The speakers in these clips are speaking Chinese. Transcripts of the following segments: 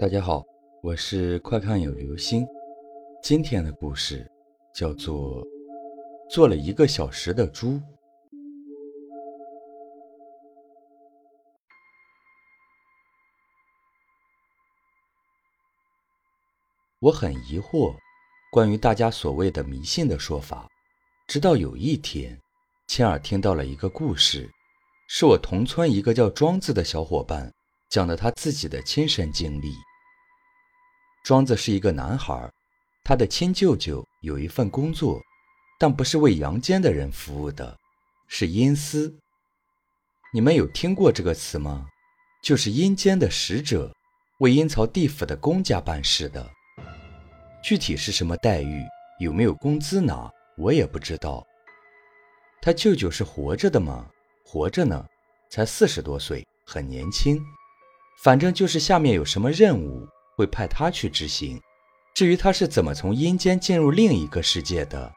大家好，我是快看有流星。今天的故事叫做《做了一个小时的猪》。我很疑惑关于大家所谓的迷信的说法，直到有一天，亲耳听到了一个故事，是我同村一个叫庄子的小伙伴讲的他自己的亲身经历。庄子是一个男孩，他的亲舅舅有一份工作，但不是为阳间的人服务的，是阴司。你们有听过这个词吗？就是阴间的使者，为阴曹地府的公家办事的。具体是什么待遇，有没有工资拿，我也不知道。他舅舅是活着的吗？活着呢，才四十多岁，很年轻。反正就是下面有什么任务。会派他去执行。至于他是怎么从阴间进入另一个世界的，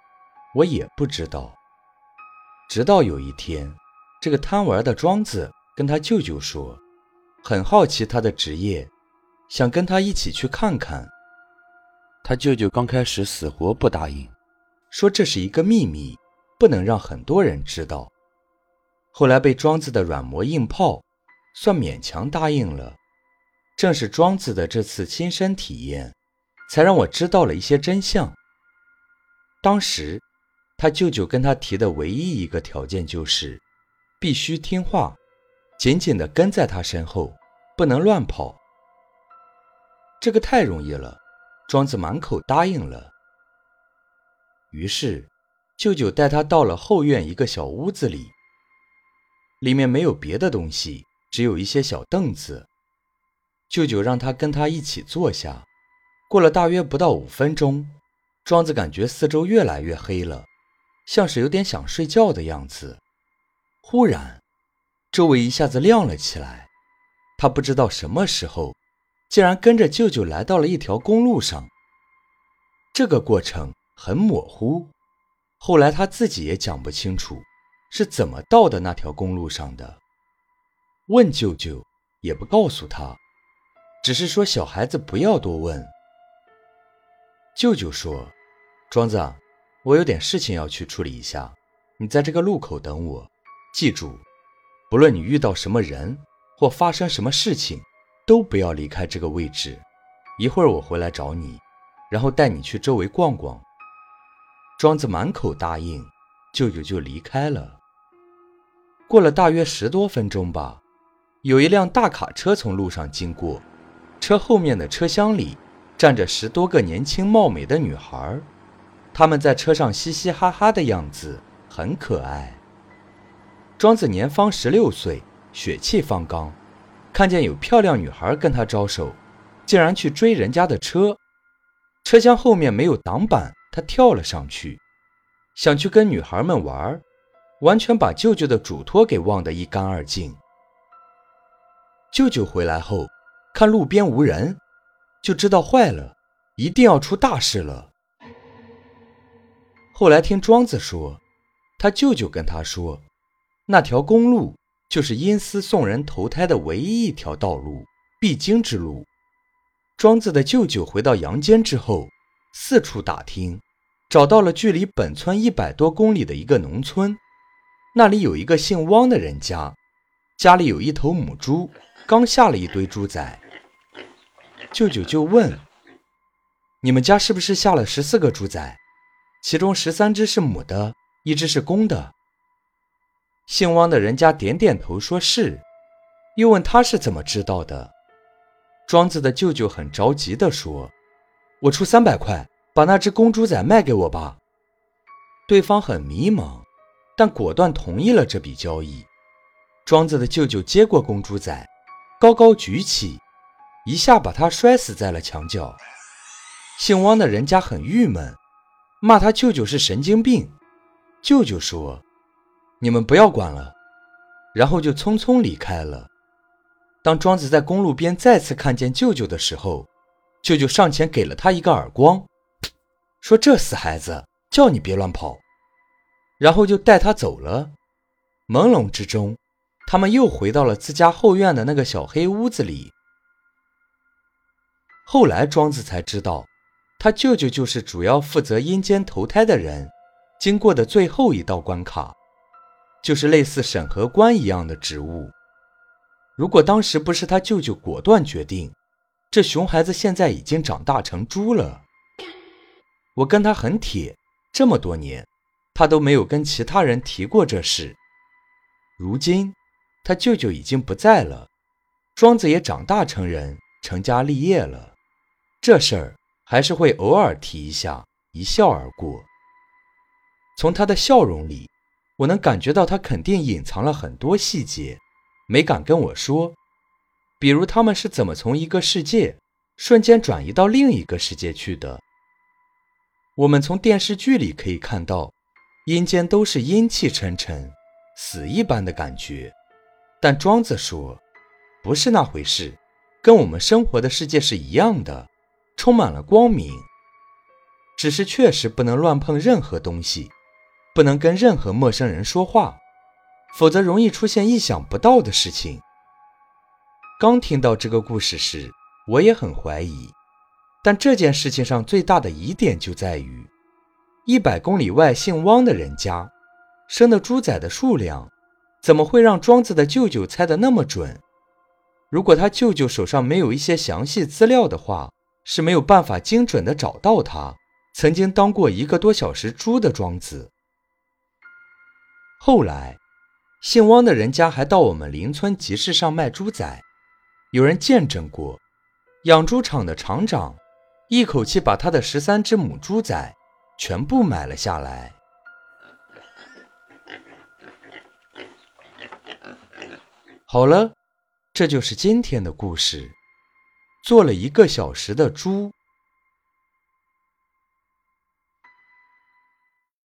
我也不知道。直到有一天，这个贪玩的庄子跟他舅舅说，很好奇他的职业，想跟他一起去看看。他舅舅刚开始死活不答应，说这是一个秘密，不能让很多人知道。后来被庄子的软磨硬泡，算勉强答应了。正是庄子的这次亲身体验，才让我知道了一些真相。当时，他舅舅跟他提的唯一一个条件就是，必须听话，紧紧地跟在他身后，不能乱跑。这个太容易了，庄子满口答应了。于是，舅舅带他到了后院一个小屋子里，里面没有别的东西，只有一些小凳子。舅舅让他跟他一起坐下。过了大约不到五分钟，庄子感觉四周越来越黑了，像是有点想睡觉的样子。忽然，周围一下子亮了起来。他不知道什么时候，竟然跟着舅舅来到了一条公路上。这个过程很模糊，后来他自己也讲不清楚是怎么到的那条公路上的。问舅舅，也不告诉他。只是说小孩子不要多问。舅舅说：“庄子，我有点事情要去处理一下，你在这个路口等我。记住，不论你遇到什么人或发生什么事情，都不要离开这个位置。一会儿我回来找你，然后带你去周围逛逛。”庄子满口答应，舅舅就离开了。过了大约十多分钟吧，有一辆大卡车从路上经过。车后面的车厢里站着十多个年轻貌美的女孩，她们在车上嘻嘻哈哈的样子很可爱。庄子年方十六岁，血气方刚，看见有漂亮女孩跟他招手，竟然去追人家的车。车厢后面没有挡板，他跳了上去，想去跟女孩们玩，完全把舅舅的嘱托给忘得一干二净。舅舅回来后。看路边无人，就知道坏了，一定要出大事了。后来听庄子说，他舅舅跟他说，那条公路就是阴司送人投胎的唯一一条道路，必经之路。庄子的舅舅回到阳间之后，四处打听，找到了距离本村一百多公里的一个农村，那里有一个姓汪的人家，家里有一头母猪，刚下了一堆猪崽。舅舅就问：“你们家是不是下了十四个猪崽？其中十三只是母的，一只是公的？”姓汪的人家点点头，说是。又问他是怎么知道的。庄子的舅舅很着急地说：“我出三百块，把那只公猪崽卖给我吧。”对方很迷茫，但果断同意了这笔交易。庄子的舅舅接过公猪崽，高高举起。一下把他摔死在了墙角。姓汪的人家很郁闷，骂他舅舅是神经病。舅舅说：“你们不要管了。”然后就匆匆离开了。当庄子在公路边再次看见舅舅的时候，舅舅上前给了他一个耳光，说：“这死孩子，叫你别乱跑。”然后就带他走了。朦胧之中，他们又回到了自家后院的那个小黑屋子里。后来庄子才知道，他舅舅就是主要负责阴间投胎的人，经过的最后一道关卡，就是类似审核官一样的职务。如果当时不是他舅舅果断决定，这熊孩子现在已经长大成猪了。我跟他很铁，这么多年，他都没有跟其他人提过这事。如今，他舅舅已经不在了，庄子也长大成人，成家立业了，这事儿还是会偶尔提一下，一笑而过。从他的笑容里，我能感觉到他肯定隐藏了很多细节，没敢跟我说，比如他们是怎么从一个世界瞬间转移到另一个世界去的。我们从电视剧里可以看到，阴间都是阴气沉沉、死一般的感觉。但庄子说，不是那回事，跟我们生活的世界是一样的，充满了光明。只是确实不能乱碰任何东西，不能跟任何陌生人说话，否则容易出现意想不到的事情。刚听到这个故事时，我也很怀疑。但这件事情上最大的疑点就在于，一百公里外姓汪的人家生的猪仔的数量，怎么会让庄子的舅舅猜得那么准？如果他舅舅手上没有一些详细资料的话，是没有办法精准的找到他曾经当过一个多小时猪的庄子。后来，姓汪的人家还到我们邻村集市上卖猪仔，有人见证过，养猪场的厂长。一口气把他的十三只母猪仔全部买了下来。好了，这就是今天的故事。做了一个小时的猪。